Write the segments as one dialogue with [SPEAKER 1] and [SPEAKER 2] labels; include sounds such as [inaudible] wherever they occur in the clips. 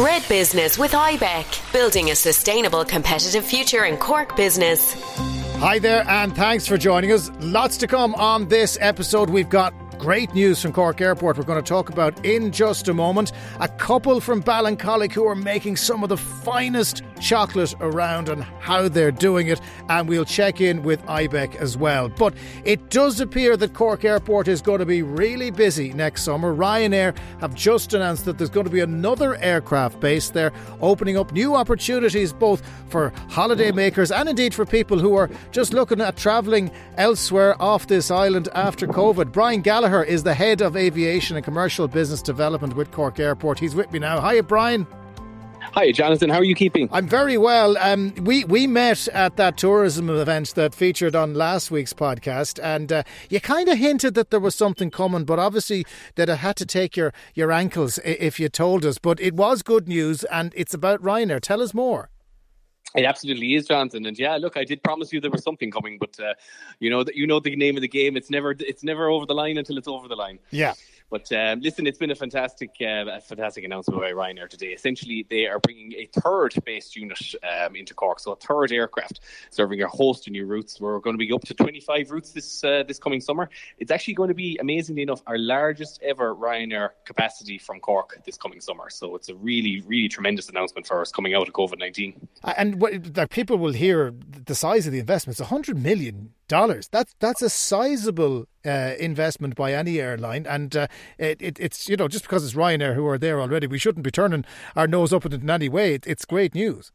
[SPEAKER 1] Red Business with IBEC, building a sustainable competitive future in Cork business.
[SPEAKER 2] Hi there, and thanks for joining us. Lots to come on this episode. We've got Great news from Cork Airport we're going to talk about in just a moment. A couple from Ballincollig who are making some of the finest chocolate around and how they're doing it, and we'll check in with IBEC as well. But it does appear that Cork Airport is going to be really busy next summer. Ryanair have just announced that there's going to be another aircraft base there, opening up new opportunities both for holiday makers and indeed for people who are just looking at travelling elsewhere off this island after COVID. Brian Gallagher is the head of aviation and commercial business development with Cork Airport. He's with me now. Hi, Brian.
[SPEAKER 3] Hi, Jonathan. How are you keeping?
[SPEAKER 2] I'm very well. Um, we we met at that tourism event that featured on last week's podcast, and uh, you kind of hinted that there was something coming, but obviously that it had to take your your ankles if you told us. But it was good news, and it's about Ryanair. Tell us more.
[SPEAKER 3] It absolutely is, Jonathan. And yeah, look, I did promise you there was something coming, but uh, you know that you know the name of the game. It's never it's never over the line until it's over the line.
[SPEAKER 2] Yeah.
[SPEAKER 3] But um, listen, it's been a fantastic, uh, a fantastic announcement by Ryanair today. Essentially, they are bringing a third based unit um, into Cork, so a third aircraft serving a host of new routes. We're going to be up to 25 routes this uh, this coming summer. It's actually going to be, amazingly enough, our largest ever Ryanair capacity from Cork this coming summer. So it's a really, really tremendous announcement for us coming out of COVID 19.
[SPEAKER 2] And what, like people will hear the size of the investment. It's 100 million dollars. That's that's a sizable uh, investment by any airline, and uh, it, it, it's you know just because it's Ryanair who are there already, we shouldn't be turning our nose up at it in any way. It, it's great news.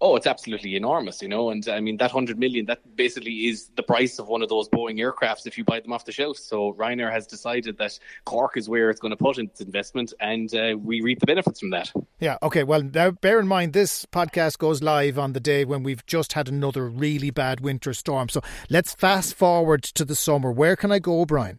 [SPEAKER 3] Oh, it's absolutely enormous, you know. And I mean, that 100 million, that basically is the price of one of those Boeing aircrafts if you buy them off the shelf. So Ryanair has decided that Cork is where it's going to put its investment, and uh, we reap the benefits from that.
[SPEAKER 2] Yeah, okay. Well, now bear in mind, this podcast goes live on the day when we've just had another really bad winter storm. So let's fast forward to the summer. Where can I go, Brian?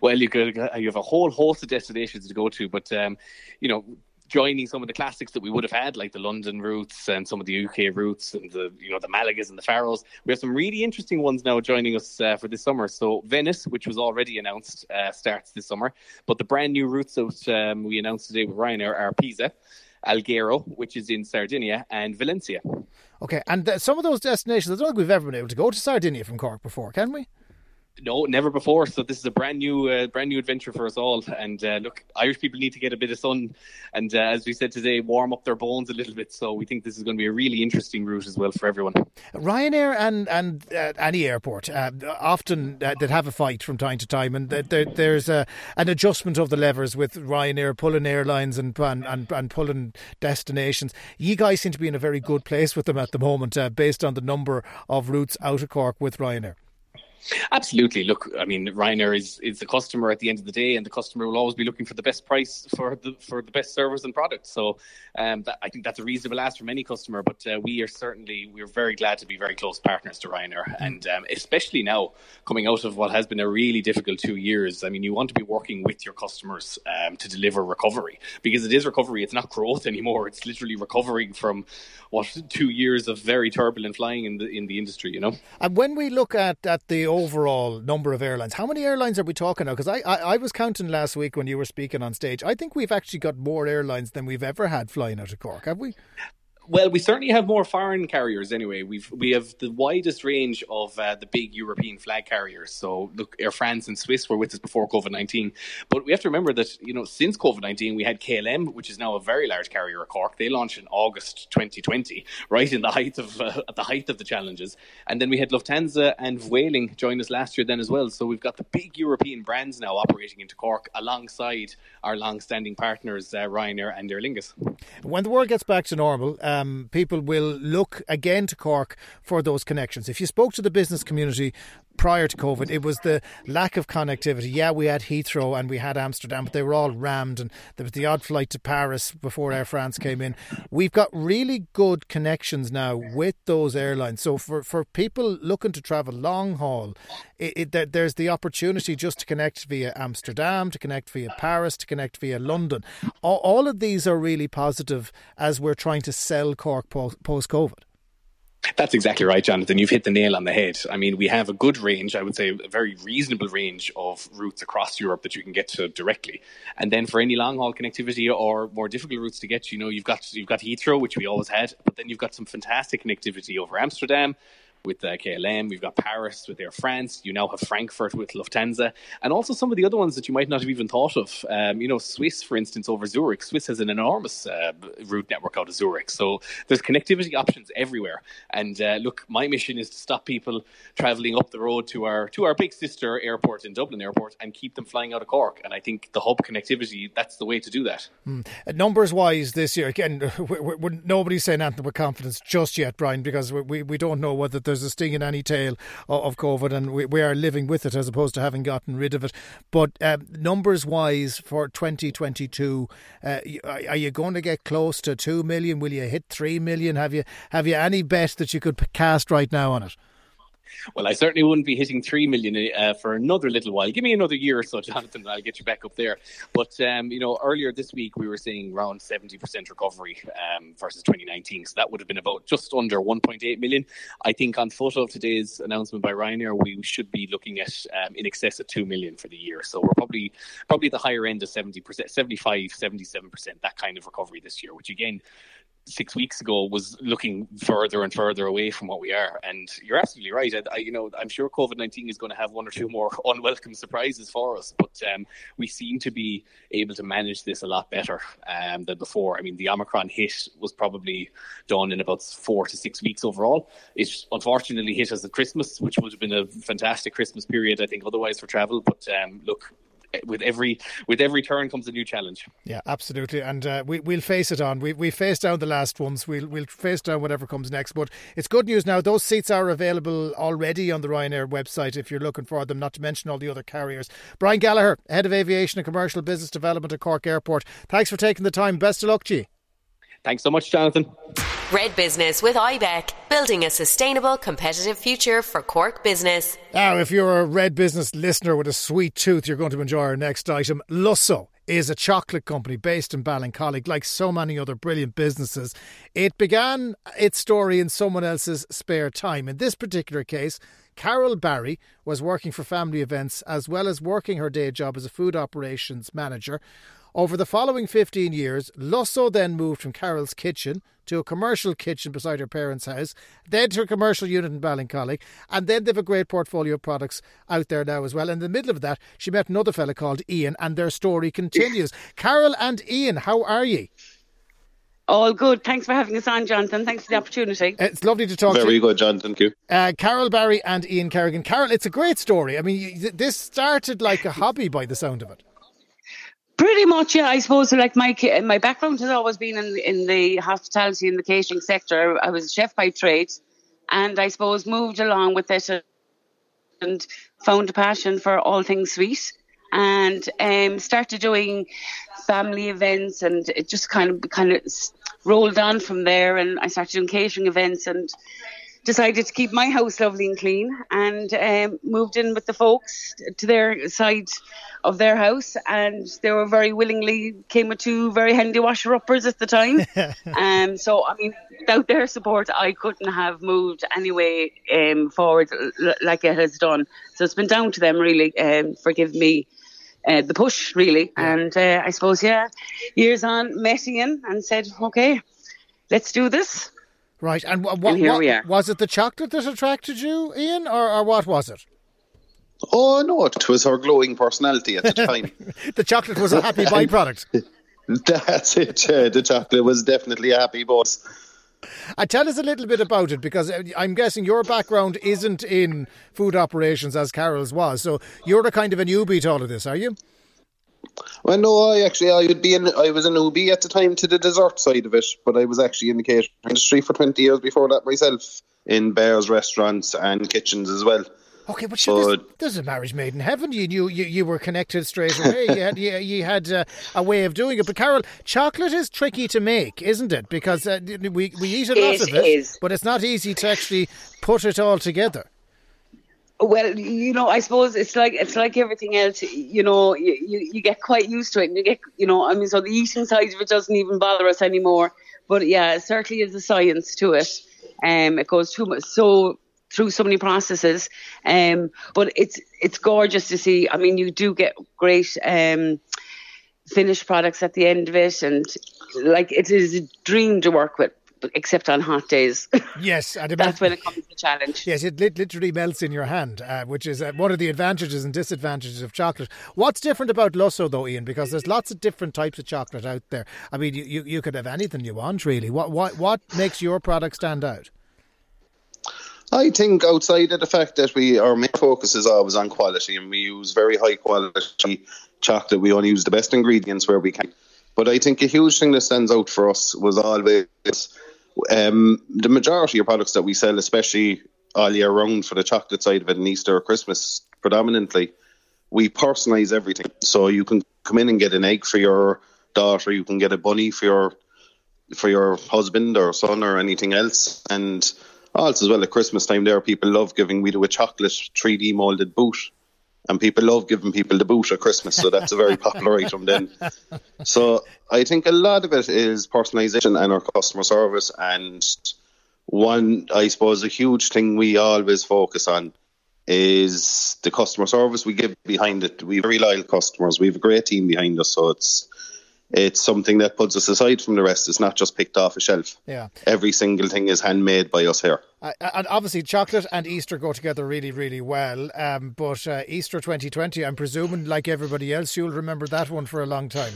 [SPEAKER 3] Well, you could you have a whole host of destinations to go to, but um, you know joining some of the classics that we would have had, like the London routes and some of the UK routes and the you know the Malagas and the Faros. We have some really interesting ones now joining us uh, for this summer. So Venice, which was already announced, uh, starts this summer, but the brand new routes that um, we announced today with Ryanair are Pisa. Alghero, which is in Sardinia, and Valencia.
[SPEAKER 2] Okay, and uh, some of those destinations, I don't think we've ever been able to go to Sardinia from Cork before, can we?
[SPEAKER 3] No, never before. So this is a brand new, uh, brand new adventure for us all. And uh, look, Irish people need to get a bit of sun, and uh, as we said today, warm up their bones a little bit. So we think this is going to be a really interesting route as well for everyone.
[SPEAKER 2] Ryanair and and uh, any airport uh, often uh, that have a fight from time to time, and there, there's a, an adjustment of the levers with Ryanair pulling airlines and and, and, and pulling destinations. You guys seem to be in a very good place with them at the moment, based on the number of routes out of Cork with Ryanair.
[SPEAKER 3] Absolutely. Look, I mean, Ryanair is is the customer at the end of the day, and the customer will always be looking for the best price for the for the best service and product. So, um, that, I think that's a reasonable ask from any customer. But uh, we are certainly we're very glad to be very close partners to Ryanair, mm. and um, especially now coming out of what has been a really difficult two years. I mean, you want to be working with your customers um, to deliver recovery because it is recovery. It's not growth anymore. It's literally recovering from what two years of very turbulent flying in the in the industry. You know.
[SPEAKER 2] And when we look at at the overall number of airlines. How many airlines are we talking now? Because I, I, I was counting last week when you were speaking on stage. I think we've actually got more airlines than we've ever had flying out of Cork, have we?
[SPEAKER 3] Well, we certainly have more foreign carriers anyway. We've we have the widest range of uh, the big European flag carriers. So look, Air France and Swiss were with us before COVID nineteen, but we have to remember that you know since COVID nineteen we had KLM, which is now a very large carrier at Cork. They launched in August 2020, right in the height of uh, at the height of the challenges, and then we had Lufthansa and Vueling join us last year then as well. So we've got the big European brands now operating into Cork alongside our long-standing partners uh, Ryanair and Aer Lingus.
[SPEAKER 2] When the world gets back to normal. Uh, um, people will look again to Cork for those connections. If you spoke to the business community prior to COVID, it was the lack of connectivity. Yeah, we had Heathrow and we had Amsterdam, but they were all rammed, and there was the odd flight to Paris before Air France came in. We've got really good connections now with those airlines. So for, for people looking to travel long haul, it, it, there's the opportunity just to connect via Amsterdam, to connect via Paris, to connect via London. All, all of these are really positive as we're trying to sell Cork post COVID.
[SPEAKER 3] That's exactly right, Jonathan. You've hit the nail on the head. I mean, we have a good range, I would say a very reasonable range of routes across Europe that you can get to directly. And then for any long haul connectivity or more difficult routes to get, you know, you've got you've got Heathrow, which we always had, but then you've got some fantastic connectivity over Amsterdam, with uh, KLM. We've got Paris with Air France. You now have Frankfurt with Lufthansa, and also some of the other ones that you might not have even thought of. Um, you know, Swiss, for instance, over Zurich. Swiss has an enormous uh, route network out of Zurich, so there's connectivity options everywhere. And uh, look, my mission is to stop people travelling up the road to our to our big sister airport in Dublin Airport and keep them flying out of Cork. And I think the hub connectivity that's the way to do that.
[SPEAKER 2] Mm. Numbers wise, this year again, [laughs] we're, we're, nobody's saying anything with confidence just yet, Brian, because we, we don't know whether there's a sting in any tail of COVID, and we, we are living with it as opposed to having gotten rid of it. But uh, numbers wise for 2022, uh, are you going to get close to two million? Will you hit three million? Have you have you any bet that you could cast right now on it?
[SPEAKER 3] Well, I certainly wouldn't be hitting three million uh, for another little while. Give me another year or so, [laughs] Jonathan, and I'll get you back up there. But um, you know, earlier this week we were seeing around seventy percent recovery um, versus 2019, so that would have been about just under 1.8 million. I think on foot of today's announcement by Ryanair, we should be looking at um, in excess of two million for the year. So we're probably probably the higher end of 70 percent, 75, 77 percent, that kind of recovery this year, which again six weeks ago was looking further and further away from what we are. And you're absolutely right. I, I, you know, I'm sure COVID nineteen is going to have one or two more [laughs] unwelcome surprises for us, but um, we seem to be able to manage this a lot better um, than before. I mean, the Omicron hit was probably done in about four to six weeks overall. It unfortunately hit us at Christmas, which would have been a fantastic Christmas period, I think, otherwise for travel. But um, look, with every with every turn comes a new challenge.
[SPEAKER 2] Yeah, absolutely, and uh, we we'll face it on. We we faced down the last ones. We'll we'll face down whatever comes next. But it's good news now. Those seats are available already on the Ryanair website if you're looking for them. Not to mention all the other carriers. Brian Gallagher, head of aviation and commercial business development at Cork Airport. Thanks for taking the time. Best of luck to you.
[SPEAKER 3] Thanks so much, Jonathan.
[SPEAKER 1] Red Business with IBEC, building a sustainable, competitive future for Cork business.
[SPEAKER 2] Now, if you're a Red Business listener with a sweet tooth, you're going to enjoy our next item. Lusso is a chocolate company based in Ballincollig, like so many other brilliant businesses. It began its story in someone else's spare time. In this particular case, Carol Barry was working for family events as well as working her day job as a food operations manager. Over the following 15 years, Lusso then moved from Carol's kitchen to a commercial kitchen beside her parents' house, then to a commercial unit in Ballincollig, and then they've a great portfolio of products out there now as well. In the middle of that, she met another fella called Ian, and their story continues. Carol and Ian, how are you?
[SPEAKER 4] All good. Thanks for having us on, Jonathan. Thanks for the opportunity.
[SPEAKER 2] It's lovely to talk
[SPEAKER 5] Very
[SPEAKER 2] to you.
[SPEAKER 5] Very good, Jonathan. Thank you.
[SPEAKER 2] Uh, Carol Barry and Ian Kerrigan. Carol, it's a great story. I mean, this started like a hobby by the sound of it.
[SPEAKER 4] Pretty much, yeah. I suppose like my my background has always been in in the hospitality and the catering sector. I was a chef by trade, and I suppose moved along with it and found a passion for all things sweet, and um, started doing family events, and it just kind of kind of rolled on from there. And I started doing catering events and decided to keep my house lovely and clean and um, moved in with the folks to their side of their house and they were very willingly came with two very handy washer uppers at the time. [laughs] Um, so I mean without their support I couldn't have moved anyway um, forward like it has done. So it's been down to them really um, for giving me uh, the push really. And uh, I suppose yeah years on met Ian and said okay let's do this
[SPEAKER 2] Right, and what, what,
[SPEAKER 4] and
[SPEAKER 2] what was it? The chocolate that attracted you, Ian, or, or what was it?
[SPEAKER 5] Oh no, it was her glowing personality at the [laughs] time.
[SPEAKER 2] the chocolate was a happy [laughs] byproduct.
[SPEAKER 5] That's it. Uh, the chocolate was definitely a happy boss.
[SPEAKER 2] Uh, tell us a little bit about it because uh, I'm guessing your background isn't in food operations as Carol's was. So you're a kind of a newbie to all of this, are you?
[SPEAKER 5] Well, no, I actually I would be in. I was a newbie at the time to the dessert side of it, but I was actually in the catering industry for twenty years before that myself, in bars, restaurants, and kitchens as well.
[SPEAKER 2] Okay, but sure, there's, there's, a marriage made in heaven. You knew you, you were connected straight away. you had, you, you had uh, a way of doing it. But Carol, chocolate is tricky to make, isn't it? Because uh, we we eat a lot
[SPEAKER 4] it
[SPEAKER 2] of it,
[SPEAKER 4] is.
[SPEAKER 2] but it's not easy to actually put it all together.
[SPEAKER 4] Well, you know, I suppose it's like it's like everything else. You know, you, you, you get quite used to it, and you get, you know, I mean, so the eating side of it doesn't even bother us anymore. But yeah, it certainly is a science to it. Um, it goes too much so through so many processes. Um, but it's it's gorgeous to see. I mean, you do get great um, finished products at the end of it, and like it is a dream to work with except on hot days. [laughs]
[SPEAKER 2] Yes,
[SPEAKER 4] I'd that's when it comes to the challenge.
[SPEAKER 2] Yes, it literally melts in your hand, uh, which is uh, one of the advantages and disadvantages of chocolate. What's different about Lusso, though, Ian? Because there's lots of different types of chocolate out there. I mean, you, you, you could have anything you want, really. What what what makes your product stand out?
[SPEAKER 5] I think outside of the fact that we our main focus is always on quality and we use very high quality chocolate, we only use the best ingredients where we can. But I think a huge thing that stands out for us was always um, the majority of products that we sell, especially all year round for the chocolate side of it, and Easter or Christmas predominantly, we personalise everything. So you can come in and get an egg for your daughter, you can get a bunny for your for your husband or son or anything else, and also as well at Christmas time there, people love giving. We do a chocolate 3D molded boot and people love giving people the boot at Christmas, so that's a very [laughs] popular item then. So I think a lot of it is personalisation and our customer service, and one, I suppose, a huge thing we always focus on is the customer service we give behind it. We have very loyal customers. We have a great team behind us, so it's it's something that puts us aside from the rest. It's not just picked off a shelf.
[SPEAKER 2] Yeah.
[SPEAKER 5] Every single thing is handmade by us here.
[SPEAKER 2] Uh, and obviously, chocolate and Easter go together really, really well. Um, but uh, Easter 2020, I'm presuming, like everybody else, you'll remember that one for a long time.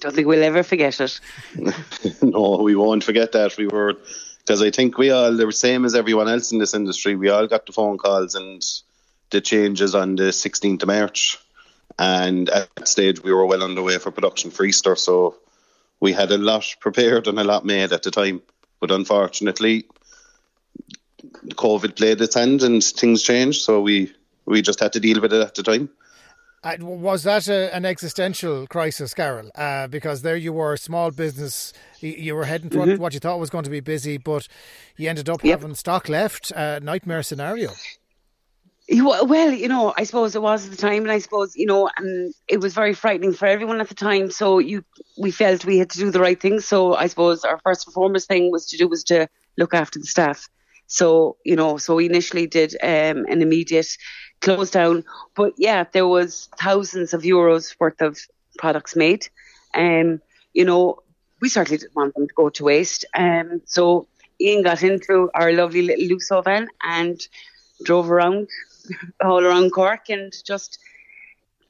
[SPEAKER 4] Don't think we'll ever forget it. [laughs]
[SPEAKER 5] no, we won't forget that. We were, because I think we all, the same as everyone else in this industry, we all got the phone calls and the changes on the 16th of March and at that stage, we were well underway for production for Easter. So we had a lot prepared and a lot made at the time. But unfortunately, COVID played its hand and things changed. So we, we just had to deal with it at the time.
[SPEAKER 2] Uh, was that a, an existential crisis, Carol? Uh, because there you were, small business, you, you were heading for mm-hmm. what you thought was going to be busy, but you ended up yep. having stock left. Uh, nightmare scenario.
[SPEAKER 4] Well, you know, I suppose it was at the time, and I suppose you know, and it was very frightening for everyone at the time. So you, we felt we had to do the right thing. So I suppose our first and foremost thing was to do was to look after the staff. So you know, so we initially did um, an immediate close down, but yeah, there was thousands of euros worth of products made, and um, you know, we certainly didn't want them to go to waste. Um, so Ian got into our lovely little Lusso van and drove around all around Cork and just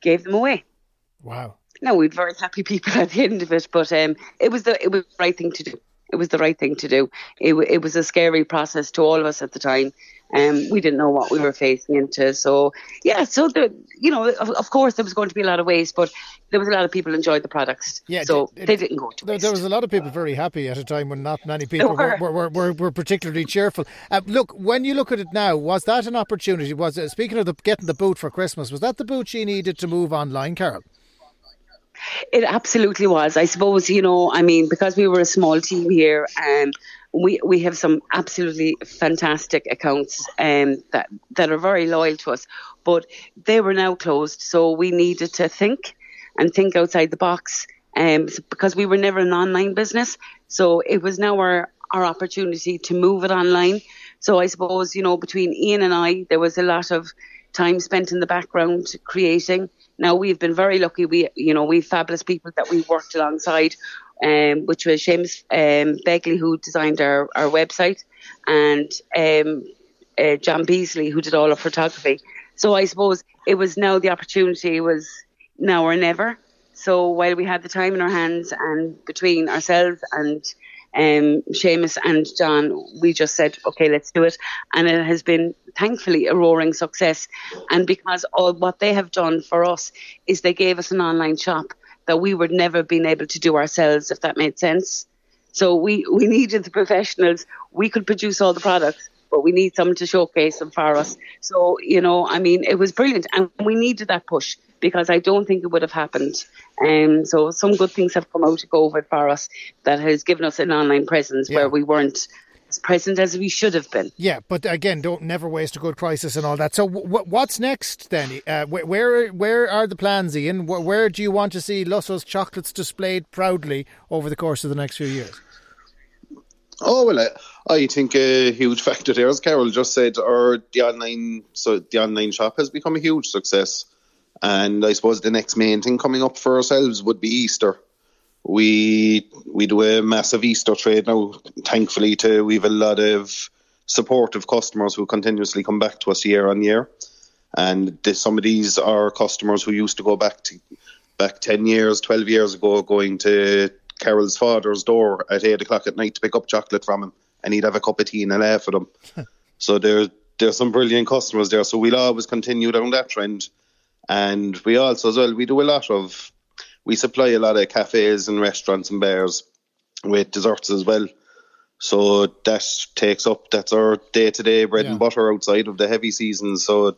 [SPEAKER 4] gave them away.
[SPEAKER 2] Wow.
[SPEAKER 4] No, we had very happy people [laughs] at the end of it, but um, it was the it was the right thing to do. It was the right thing to do. It, it was a scary process to all of us at the time. Um, we didn't know what we were facing into. So yeah, so the you know, of, of, course there was going to be a lot of waste, but there was a lot of people enjoyed the products. Yeah, so it, they didn't go to
[SPEAKER 2] there, there, was a lot of people very happy at a time when not many people were. Were, were, were, were, particularly cheerful. Uh, look, when you look at it now, was that an opportunity? Was it, speaking of the, getting the boot for Christmas, was that the boot she needed to move online, Carol?
[SPEAKER 4] It absolutely was. I suppose, you know, I mean, because we were a small team here, um, we we have some absolutely fantastic accounts um, that that are very loyal to us, but they were now closed, so we needed to think and think outside the box. Um, because we were never an online business, so it was now our our opportunity to move it online. So I suppose you know between Ian and I, there was a lot of time spent in the background creating. Now we've been very lucky. We, you know, we've fabulous people that we worked alongside, um, which was Seamus um, Begley who designed our, our website, and um, uh, John Beasley who did all our photography. So I suppose it was now the opportunity was now or never. So while we had the time in our hands and between ourselves and um, Seamus and John, we just said, okay, let's do it. And it has been thankfully a roaring success. And because all what they have done for us is they gave us an online shop that we would never been able to do ourselves, if that made sense. So we, we needed the professionals. We could produce all the products, but we need someone to showcase them for us. So, you know, I mean, it was brilliant. And we needed that push because I don't think it would have happened. Um, so some good things have come out of COVID for us that has given us an online presence yeah. where we weren't as present as we should have been.
[SPEAKER 2] Yeah, but again, don't never waste a good crisis and all that. So, w- what's next then? Uh, where where are the plans, Ian? Where, where do you want to see Lusso's chocolates displayed proudly over the course of the next few years?
[SPEAKER 5] Oh well, I, I think a huge [laughs] factor there, as Carol just said, or the online so the online shop has become a huge success, and I suppose the next main thing coming up for ourselves would be Easter. We we do a massive Easter trade now. Thankfully, to we've a lot of supportive customers who continuously come back to us year on year, and this, some of these are customers who used to go back to back ten years, twelve years ago, going to Carol's father's door at eight o'clock at night to pick up chocolate from him, and he'd have a cup of tea and a laugh at him. [laughs] so there, there's some brilliant customers there. So we'll always continue down that trend, and we also as well we do a lot of we supply a lot of cafes and restaurants and bars with desserts as well. So that takes up that's our day to day bread yeah. and butter outside of the heavy season. So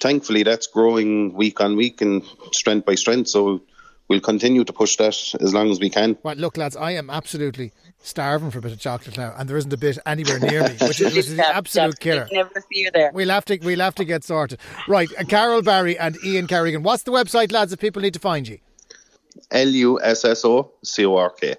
[SPEAKER 5] thankfully that's growing week on week and strength by strength. So we'll continue to push that as long as we can.
[SPEAKER 2] Right, look, lads, I am absolutely starving for a bit of chocolate now, and there isn't a bit anywhere near me, which is, which is the [laughs] absolute killer.
[SPEAKER 4] Never see you there.
[SPEAKER 2] We'll have to we'll have to get sorted. Right, Carol Barry and Ian Kerrigan. What's the website, lads, if people need to find you?
[SPEAKER 5] L U S S O C O R K.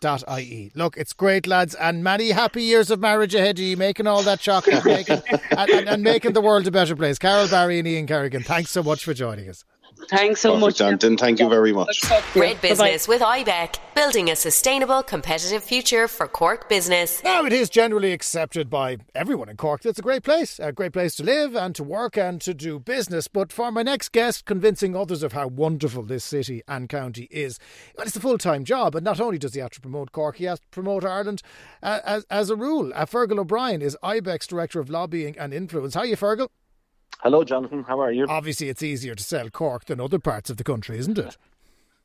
[SPEAKER 2] Dot IE. Look, it's great, lads, and many happy years of marriage ahead of you, making all that chocolate making, and, and, and making the world a better place. Carol Barry and Ian Kerrigan, thanks so much for joining us.
[SPEAKER 4] Thanks so Perfect, much,
[SPEAKER 5] Jonathan. Thank you very much.
[SPEAKER 1] Red Business with IBEC, building a sustainable, competitive future for Cork business.
[SPEAKER 2] Now, it is generally accepted by everyone in Cork that it's a great place, a great place to live and to work and to do business. But for my next guest, convincing others of how wonderful this city and county is, well, it's a full time job. And not only does he have to promote Cork, he has to promote Ireland uh, as, as a rule. Uh, Fergal O'Brien is IBEC's Director of Lobbying and Influence. How are you, Fergal?
[SPEAKER 6] Hello, Jonathan. How are you?
[SPEAKER 2] Obviously, it's easier to sell Cork than other parts of the country, isn't it?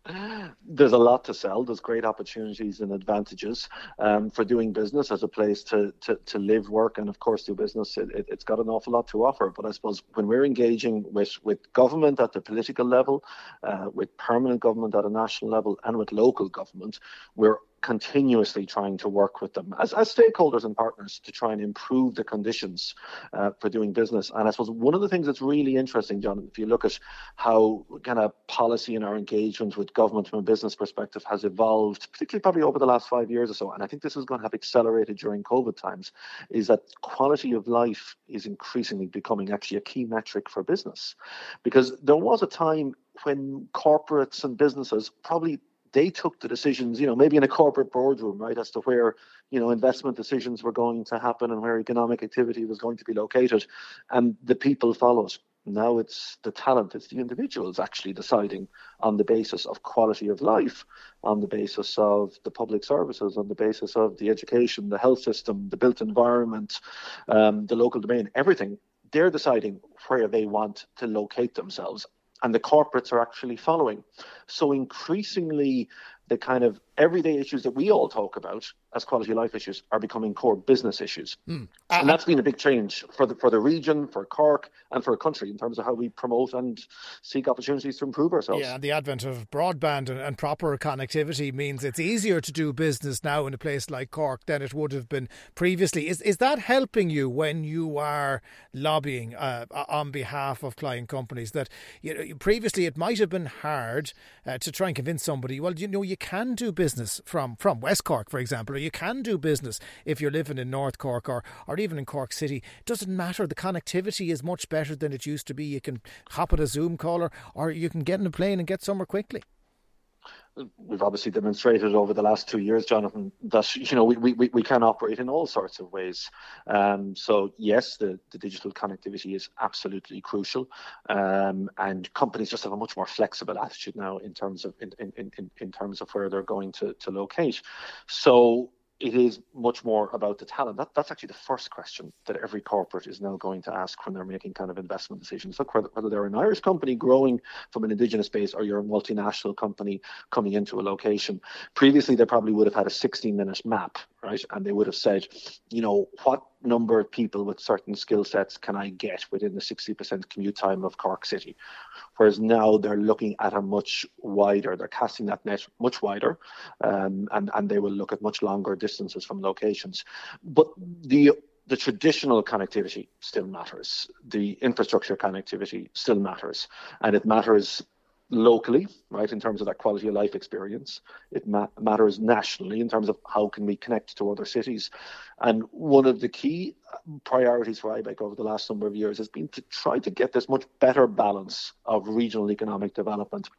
[SPEAKER 2] [sighs]
[SPEAKER 6] There's a lot to sell. There's great opportunities and advantages um, for doing business as a place to, to, to live, work, and of course do business. It, it, has got an awful lot to offer. But I suppose when we're engaging with, with government at the political level, uh, with permanent government at a national level, and with local government, we're continuously trying to work with them as, as stakeholders and partners to try and improve the conditions uh, for doing business. And I suppose one of the things that's really interesting, John, if you look at how kind of policy and our engagement with government from a business perspective has evolved, particularly probably over the last five years or so, and I think this is going to have accelerated during COVID times, is that quality of life is increasingly becoming actually a key metric for business. Because there was a time when corporates and businesses probably they took the decisions, you know, maybe in a corporate boardroom, right, as to where, you know, investment decisions were going to happen and where economic activity was going to be located, and the people followed. Now it's the talent, it's the individuals actually deciding on the basis of quality of life, on the basis of the public services, on the basis of the education, the health system, the built environment, um, the local domain, everything. They're deciding where they want to locate themselves and the corporates are actually following. So increasingly, the kind of everyday issues that we all talk about as quality of life issues are becoming core business issues. Mm. Uh, and that's been a big change for the for the region, for Cork, and for a country in terms of how we promote and seek opportunities to improve ourselves.
[SPEAKER 2] Yeah, and the advent of broadband and, and proper connectivity means it's easier to do business now in a place like Cork than it would have been previously. Is is that helping you when you are lobbying uh, on behalf of client companies? That you know, previously it might have been hard uh, to try and convince somebody. Well, you know, you can do business from from West Cork, for example, or you can do business if you're living in North Cork or or even in Cork City. It doesn't matter. The connectivity is much better than it used to be. You can hop at a Zoom call or, or you can get in a plane and get somewhere quickly
[SPEAKER 6] we've obviously demonstrated over the last two years, Jonathan, that you know we, we, we can operate in all sorts of ways. Um, so yes, the, the digital connectivity is absolutely crucial, um, and companies just have a much more flexible attitude now in terms of in, in, in, in terms of where they're going to, to locate. So it is much more about the talent. That, that's actually the first question that every corporate is now going to ask when they're making kind of investment decisions. Look, whether, whether they're an Irish company growing from an indigenous base or you're a multinational company coming into a location. Previously, they probably would have had a 16 minute map, right? And they would have said, you know, what number of people with certain skill sets can I get within the 60% commute time of Cork City? Whereas now they're looking at a much wider, they're casting that net much wider, um, and, and they will look at much longer distances from locations. But the the traditional connectivity still matters. The infrastructure connectivity still matters, and it matters locally, right, in terms of that quality of life experience. It ma- matters nationally in terms of how can we connect to other cities. And one of the key priorities for IBEC over the last number of years has been to try to get this much better balance of regional economic development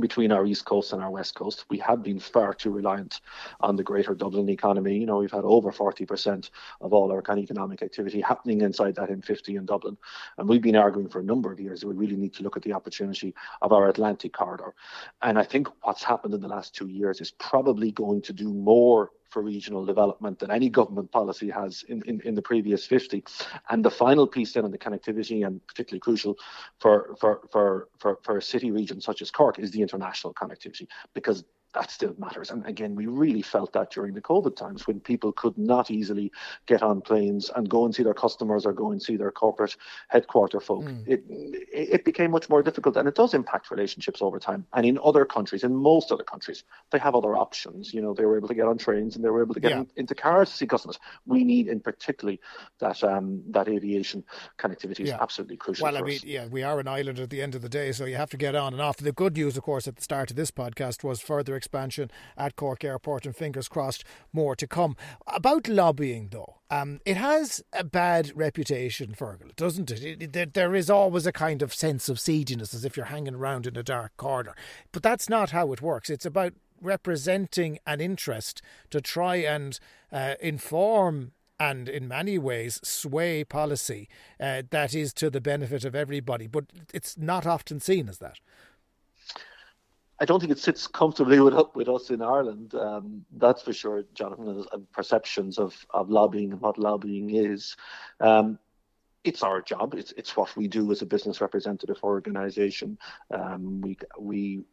[SPEAKER 6] between our east coast and our west coast. We have been far too reliant on the greater Dublin economy. You know, we've had over 40% of all our kind of economic activity happening inside that M50 in Dublin. And we've been arguing for a number of years that we really need to look at the opportunity of our Atlantic corridor. And I think what's happened in the last two years is probably going to do more for regional development than any government policy has in, in, in the previous 50. And the final piece then on the connectivity, and particularly crucial for, for, for, for, for a city region such as Cork, is the international connectivity, because that still matters. And again, we really felt that during the COVID times when people could not easily get on planes and go and see their customers or go and see their corporate headquarter folk. Mm. It, it became much more difficult and it does impact relationships over time. And in other countries, in most other countries, they have other options. You know, they were able to get on trains and they were able to get yeah. in, into cars to see customers. We need in particularly that um, that aviation connectivity is yeah. absolutely crucial.
[SPEAKER 2] Well, I mean, yeah, we are an island at the end of the day, so you have to get on and off. The good news, of course, at the start of this podcast was further expansion at Cork Airport, and fingers crossed, more to come. About lobbying, though, um, it has a bad reputation, Fergal, doesn't it? It, it? There is always a kind of sense of seediness, as if you're hanging around in a dark corner. But that's not how it works. It's about representing an interest to try and uh, inform and in many ways sway policy uh, that is to the benefit of everybody. But it's not often seen as that.
[SPEAKER 6] I don't think it sits comfortably with with us in Ireland. Um, that's for sure, Jonathan. And perceptions of, of lobbying and what lobbying is. Um, it's our job. It's it's what we do as a business representative organisation. Um, we we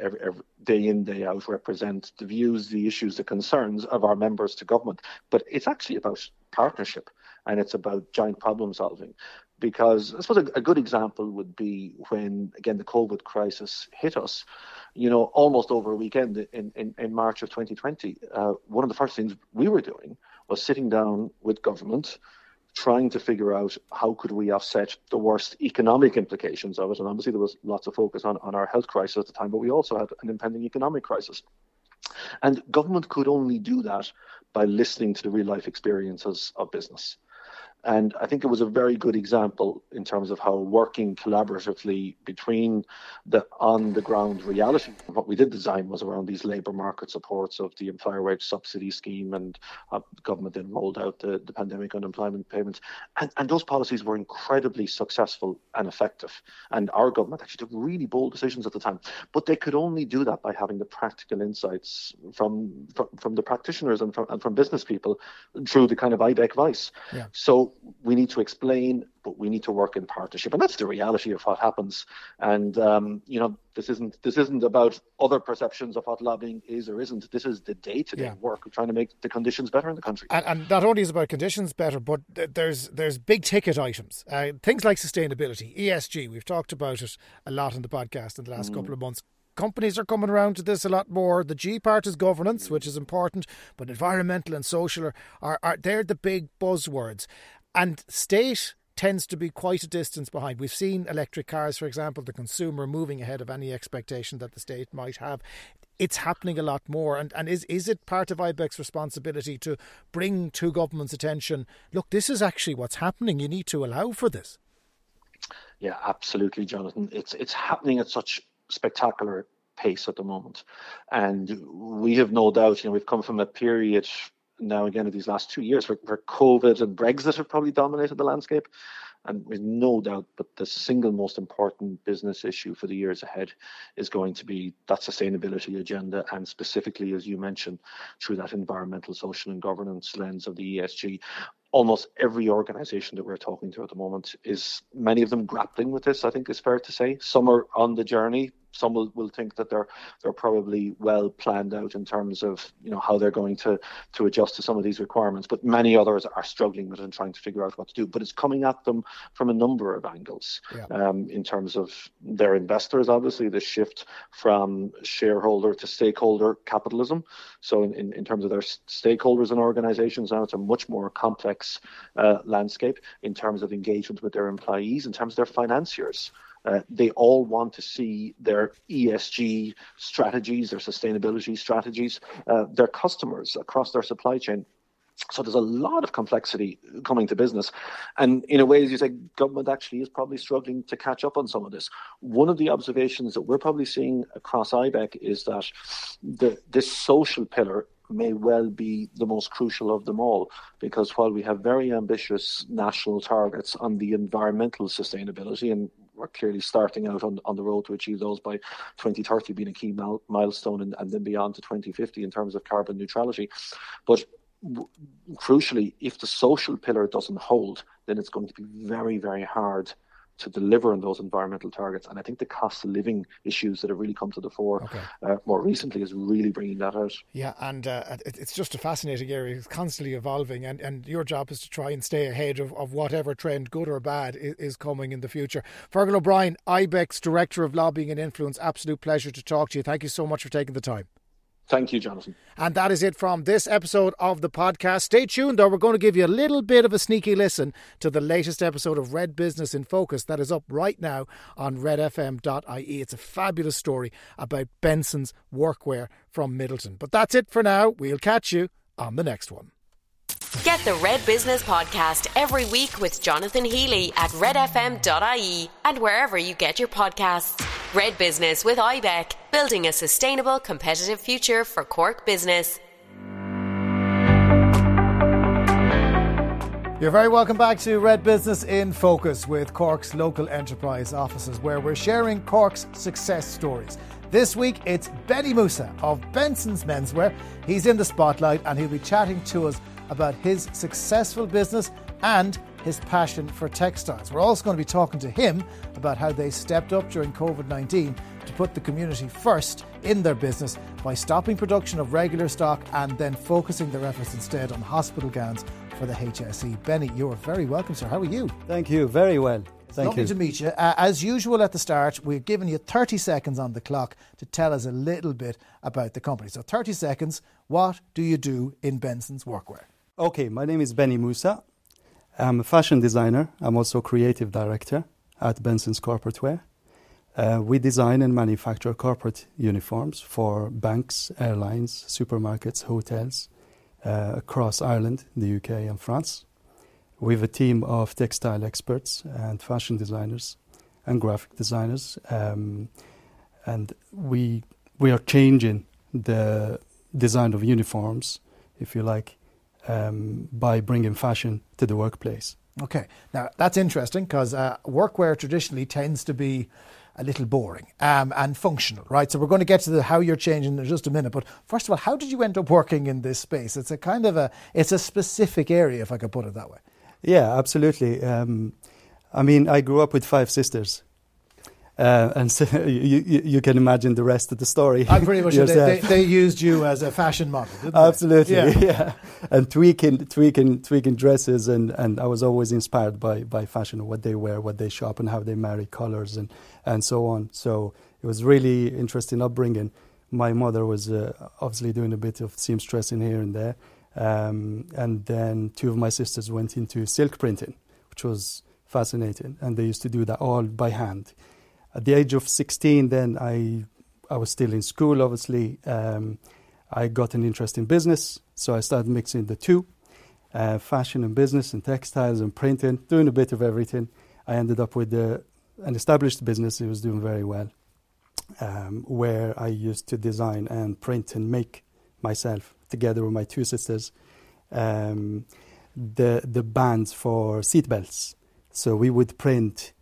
[SPEAKER 6] every, every day in day out represent the views, the issues, the concerns of our members to government. But it's actually about partnership and it's about joint problem solving because I suppose a, a, good example would be when, again, the COVID crisis hit us, you know, almost over a weekend in, in, in March of 2020. Uh, one of the first things we were doing was sitting down with government, trying to figure out how could we offset the worst economic implications of it. And obviously there was lots of focus on, on our health crisis at the time, but we also had an impending economic crisis. And government could only do that by listening to the real life experiences of business. And I think it was a very good example in terms of how working collaboratively between the on the ground reality. What we did design was around these labour market supports of the employer wage subsidy scheme, and uh, the government then rolled out the, the pandemic unemployment payments. And, and those policies were incredibly successful and effective. And our government actually took really bold decisions at the time. But they could only do that by having the practical insights from, from, from the practitioners and from, and from business people through the kind of IBEC vice. Yeah. So we need to explain, but we need to work in partnership, and that's the reality of what happens. And um, you know, this isn't this isn't about other perceptions of what lobbying is or isn't. This is the day-to-day yeah. work of trying to make the conditions better in the country.
[SPEAKER 2] And, and not only is about conditions better, but there's there's big ticket items, uh, things like sustainability, ESG. We've talked about it a lot in the podcast in the last mm. couple of months companies are coming around to this a lot more. The G part is governance, which is important, but environmental and social are, are, are they're the big buzzwords. And state tends to be quite a distance behind. We've seen electric cars, for example, the consumer moving ahead of any expectation that the state might have. It's happening a lot more. And, and is, is it part of IBEC's responsibility to bring to government's attention look, this is actually what's happening? You need to allow for this.
[SPEAKER 6] Yeah, absolutely, Jonathan. It's it's happening at such spectacular pace at the moment, and we have no doubt. You know, we've come from a period now again in these last two years where, where COVID and Brexit have probably dominated the landscape. And with no doubt, but the single most important business issue for the years ahead is going to be that sustainability agenda, and specifically, as you mentioned, through that environmental, social, and governance lens of the ESG almost every organization that we're talking to at the moment is many of them grappling with this i think is fair to say. Some are on the journey. Some will, will think that they're they're probably well planned out in terms of you know how they're going to to adjust to some of these requirements but many others are struggling with it and trying to figure out what to do. But it's coming at them from a number of angles yeah. um, in terms of their investors obviously the shift from shareholder to stakeholder capitalism. So in, in, in terms of their stakeholders and organizations now it's a much more complex uh, landscape in terms of engagement with their employees in terms of their financiers Uh, they all want to see their ESG strategies, their sustainability strategies, uh, their customers across their supply chain so there's a lot of complexity coming to business. And in a way, as you say, government actually is probably struggling to catch up on some of this. One of the observations that we're probably seeing across IBEC is that the, this social pillar may well be the most crucial of them all because while we have very ambitious national targets on the environmental sustainability and we're clearly starting out on, on the road to achieve those by 2030 being a key mil- milestone and, and then beyond to 2050 in terms of carbon neutrality. But crucially, if the social pillar doesn't hold, then it's going to be very, very hard to deliver on those environmental targets. And I think the cost of living issues that have really come to the fore okay. uh, more recently is really bringing that out.
[SPEAKER 2] Yeah, and uh, it's just a fascinating area. It's constantly evolving, and, and your job is to try and stay ahead of, of whatever trend, good or bad, is, is coming in the future. Fergal O'Brien, IBEC's Director of Lobbying and Influence, absolute pleasure to talk to you. Thank you so much for taking the time.
[SPEAKER 6] Thank you, Jonathan.
[SPEAKER 2] And that is it from this episode of the podcast. Stay tuned, though. We're going to give you a little bit of a sneaky listen to the latest episode of Red Business in Focus that is up right now on redfm.ie. It's a fabulous story about Benson's workwear from Midleton. But that's it for now. We'll catch you on the next one.
[SPEAKER 1] Get the Red Business Podcast every week with Jonathan Healy at redfm.ie and wherever you get your podcasts. Red Business with IBEC, building a sustainable, competitive future for Cork business.
[SPEAKER 2] You're very welcome back to Red Business in Focus with Cork's local enterprise offices, where we're sharing Cork's success stories. This week, it's Benny Musa of Benson's Menswear. He's in the spotlight and he'll be chatting to us about his successful business and his passion for textiles. We're also going to be talking to him about how they stepped up during COVID 19 to put the community first in their business by stopping production of regular stock and then focusing their efforts instead on hospital gowns for the HSE. Benny, you are very welcome, sir. How are you?
[SPEAKER 7] Thank you. Very well. Thank you.
[SPEAKER 2] Lovely
[SPEAKER 7] you.
[SPEAKER 2] to meet you. Uh, as usual at the start, we've given you 30 seconds on the clock to tell us a little bit about the company. So, 30 seconds, what do you do in Benson's Workwear?
[SPEAKER 7] Okay, my name is Benny Musa. I'm a fashion designer. I'm also creative director at Benson's Corporate Wear. Uh, we design and manufacture corporate uniforms for banks, airlines, supermarkets, hotels uh, across Ireland, the UK, and France. We have a team of textile experts and fashion designers and graphic designers, um, and we we are changing the design of uniforms, if you like, um, by bringing fashion to the workplace.
[SPEAKER 2] Okay, now that's interesting because uh, workwear traditionally tends to be a little boring um, and functional, right? So we're going to get to the how you're changing in just a minute. But first of all, how did you end up working in this space? It's a kind of a it's a specific area, if I could put it that way.
[SPEAKER 7] Yeah, absolutely. Um, I mean, I grew up with five sisters. Uh, and so [laughs] you, you, you, can imagine the rest of the story.
[SPEAKER 2] I pretty much [laughs] they, they, they, used you as a fashion model,
[SPEAKER 7] Absolutely, yeah. [laughs] yeah. And tweaking, tweaking, tweaking dresses, and, and I was always inspired by, by fashion, what they wear, what they shop, and how they marry colors, and, and so on. So it was really interesting upbringing. My mother was uh, obviously doing a bit of seamstress in here and there, um, and then two of my sisters went into silk printing, which was fascinating, and they used to do that all by hand at the age of 16, then I, I was still in school, obviously. Um, I got an interest in business, so I started mixing the two uh, fashion and business and textiles and printing, doing a bit of everything. I ended up with uh, an established business, it was doing very well, um, where I used to design and print and make myself, together with my two sisters, um, the, the bands for seatbelts. So we would print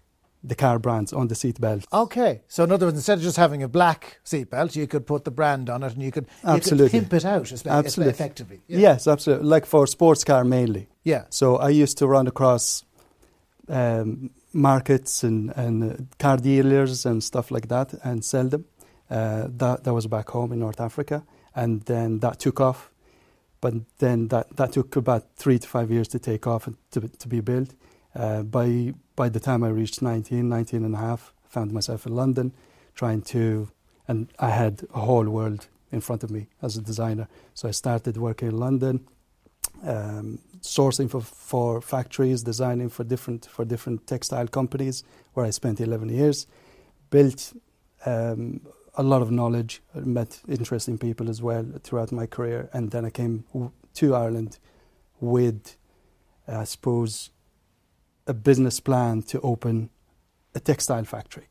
[SPEAKER 7] the car brands on the seatbelt.
[SPEAKER 2] Okay, so in other words, instead of just having a black seatbelt, you could put the brand on it and you could,
[SPEAKER 7] absolutely.
[SPEAKER 2] You could pimp it out absolutely. effectively.
[SPEAKER 7] Yeah. Yes, absolutely. Like for sports car mainly.
[SPEAKER 2] Yeah.
[SPEAKER 7] So I used to run across um, markets and, and uh, car dealers and stuff like that and sell them. Uh, that, that was back home in North Africa. And then that took off. But then that, that took about three to five years to take off and to, to be built. Uh, by by the time I reached 19, 19 and a half, I found myself in London trying to, and I had a whole world in front of me as a designer. So I started working in London um, sourcing for, for factories, designing for different for different textile companies, where I spent 11 years. Built um, a lot of knowledge, met interesting people as well throughout my career, and then I came to Ireland with, I suppose, a business plan to open a textile factory.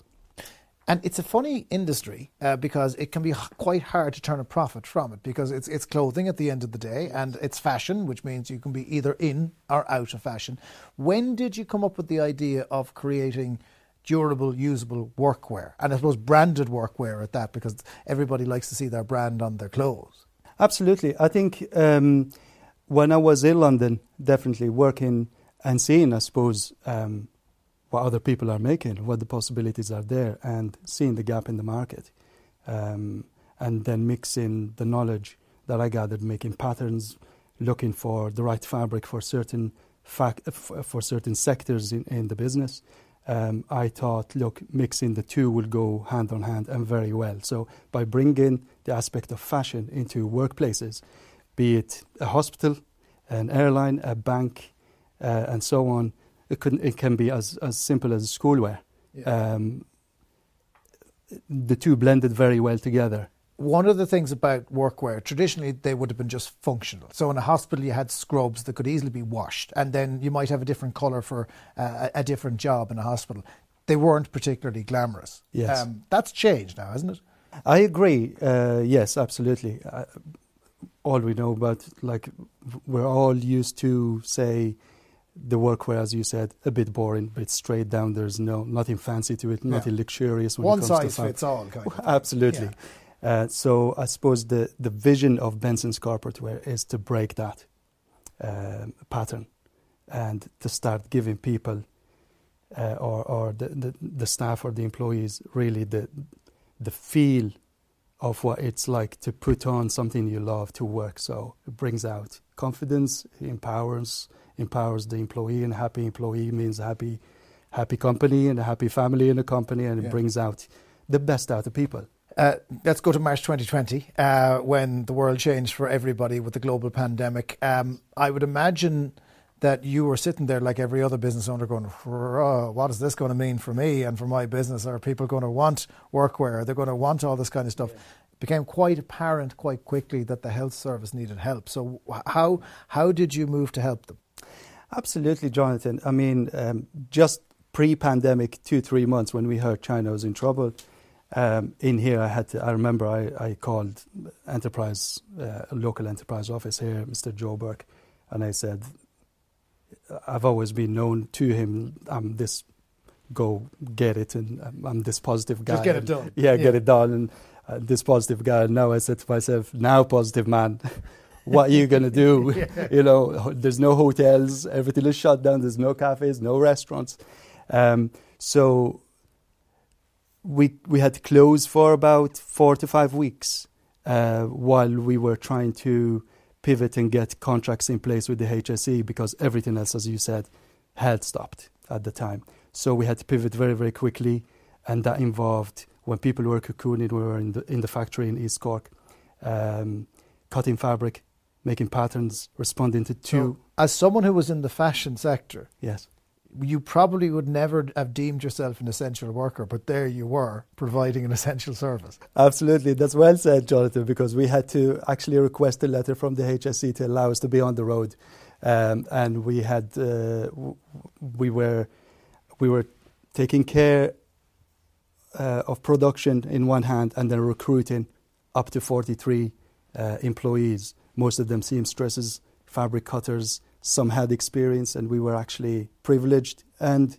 [SPEAKER 2] And it's a funny industry uh, because it can be quite hard to turn a profit from it because it's it's clothing at the end of the day and it's fashion, which means you can be either in or out of fashion. When did you come up with the idea of creating durable, usable workwear, and I suppose branded workwear at that because everybody likes to see their brand on their clothes?
[SPEAKER 7] Absolutely, I think um, when I was in London, definitely working and seeing, I suppose. Um, what other people are making, what the possibilities are there, and seeing the gap in the market. Um, and then mixing the knowledge that I gathered, making patterns, looking for the right fabric for certain fac- for certain sectors in, in the business. Um, I thought, look, mixing the two will go hand on hand and very well. So by bringing the aspect of fashion into workplaces, be it a hospital, an airline, a bank, uh, and so on, it can it can be as as simple as schoolwear. Yeah. Um, the two blended very well together.
[SPEAKER 2] One of the things about workwear, traditionally they would have been just functional. So in a hospital, you had scrubs that could easily be washed, and then you might have a different colour for uh, a different job in a hospital. They weren't particularly glamorous.
[SPEAKER 7] Yes,
[SPEAKER 2] um, that's changed now, hasn't it?
[SPEAKER 7] I agree. Uh, yes, absolutely. Uh, all we know about, like, we're all used to say the workwear, as you said, a bit boring, a bit straight down. There's no nothing fancy to it, nothing yeah. luxurious.
[SPEAKER 2] One size fits all. Kind of. [laughs]
[SPEAKER 7] Absolutely. Yeah. Uh, so I suppose the, the vision of Benson's corporate wear is to break that um, pattern and to start giving people uh, or, or the, the, the staff or the employees really the, the feel of what it's like to put on something you love to work. So it brings out confidence, empowers empowers the employee, and a happy employee means a happy, happy company and a happy family in a company, and it brings out the best out of people.
[SPEAKER 2] Uh, let's go to March 2020, uh, when the world changed for everybody with the global pandemic. Um, I would imagine that you were sitting there like every other business owner going, what is this going to mean for me and for my business? Are people going to want workwear? Are they going to want all this kind of stuff? Yeah. It became quite apparent quite quickly that the health service needed help. So, how, how did you move to help them?
[SPEAKER 7] Absolutely, Jonathan. I mean, um, just pre-pandemic, two three months when we heard China was in trouble. Um, in here, I had to. I remember I, I called enterprise, uh, local enterprise office here, Mr. Joe Burke, and I said, I've always been known to him. I'm this, go get it, and I'm this positive guy.
[SPEAKER 2] Just get it done.
[SPEAKER 7] yeah, get it done, and uh, this positive guy. And now I said to myself, now positive man. [laughs] what are you going to do? [laughs] yeah. You know, there's no hotels, everything is shut down, there's no cafes, no restaurants. Um, so we, we had to close for about four to five weeks uh, while we were trying to pivot and get contracts in place with the HSE because everything else, as you said, had stopped at the time. So we had to pivot very, very quickly, and that involved when people were cocooning, we were in the, in the factory in East Cork, um, cutting fabric, making patterns, responding to two.
[SPEAKER 2] So, as someone who was in the fashion sector,
[SPEAKER 7] yes,
[SPEAKER 2] you probably would never have deemed yourself an essential worker, but there you were providing an [laughs] essential service.
[SPEAKER 7] Absolutely, that's well said, Jonathan. Because we had to actually request a letter from the HSE to allow us to be on the road, um, and we had uh, we were we were taking care uh, of production in one hand and then recruiting up to 43 uh, employees most of them seamstresses, fabric cutters. Some had experience, and we were actually privileged and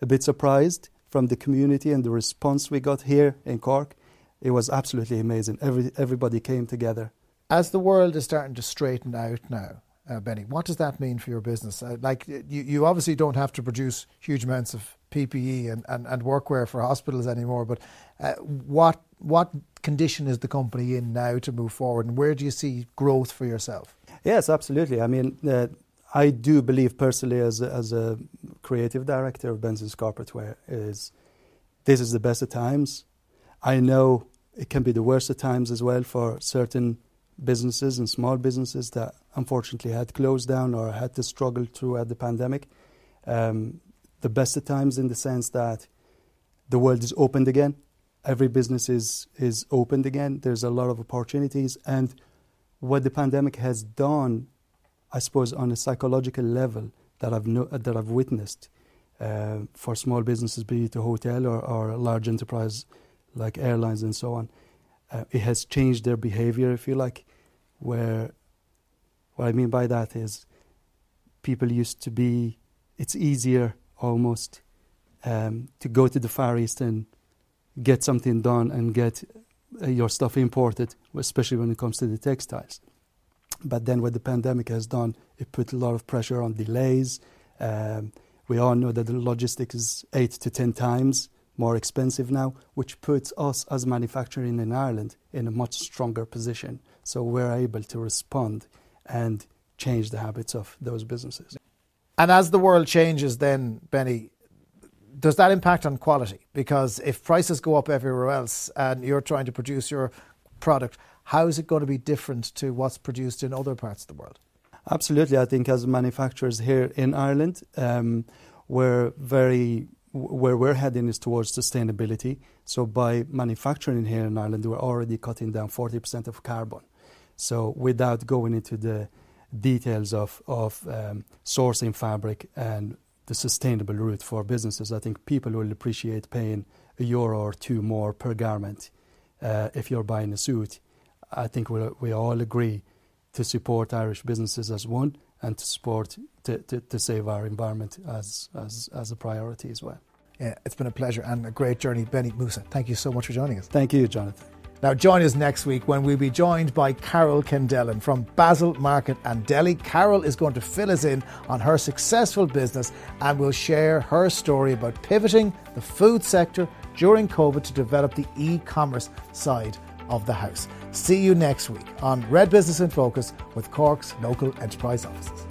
[SPEAKER 7] a bit surprised from the community and the response we got here in Cork. It was absolutely amazing. Every, everybody came together.
[SPEAKER 2] As the world is starting to straighten out now, uh, Benny, what does that mean for your business? Uh, like, you, you obviously don't have to produce huge amounts of PPE and, and, and workwear for hospitals anymore, but uh, what what condition is the company in now to move forward, and where do you see growth for yourself?
[SPEAKER 7] Yes, absolutely. I mean, uh, I do believe personally, as a, as a creative director of Benson's Wear, is this is the best of times. I know it can be the worst of times as well for certain businesses and small businesses that unfortunately had closed down or had to struggle throughout the pandemic. Um, the best of times in the sense that the world is opened again. Every business is, is opened again. There's a lot of opportunities. And what the pandemic has done, I suppose, on a psychological level that I've, no, that I've witnessed uh, for small businesses, be it a hotel or, or a large enterprise like airlines and so on, uh, it has changed their behavior, if you like. Where what I mean by that is people used to be, it's easier almost um, to go to the Far East and get something done and get uh, your stuff imported, especially when it comes to the textiles. But then, what the pandemic has done, it put a lot of pressure on delays. Um, we all know that the logistics is eight to ten times more expensive now, which puts us as manufacturing in Ireland in a much stronger position. So we're able to respond and change the habits of those businesses.
[SPEAKER 2] And as the world changes, then, Benny, does that impact on quality? Because if prices go up everywhere else and you're trying to produce your product, how is it going to be different to what's produced in other parts of the world?
[SPEAKER 7] Absolutely. I think as manufacturers here in Ireland, um, we're very where we're heading is towards sustainability. So by manufacturing here in Ireland, we're already cutting down 40% of carbon. So without going into the details of, of um, sourcing fabric and the sustainable route for businesses, I think people will appreciate paying a euro or two more per garment uh, if you're buying a suit. I think we we all agree to support Irish businesses as one and to support to, to, to save our environment as, as, as a priority as well.
[SPEAKER 2] Yeah, it's been a pleasure and a great journey. Benny Musa, thank you so much for joining us.
[SPEAKER 7] Thank you, Jonathan.
[SPEAKER 2] Now, join us next week when we'll be joined by Carol Kendellen from Basil Market and Deli. Carol is going to fill us in on her successful business and will share her story about pivoting the food sector during COVID to develop the e commerce side of the house. See you next week on Red Business in Focus with Cork's local enterprise offices.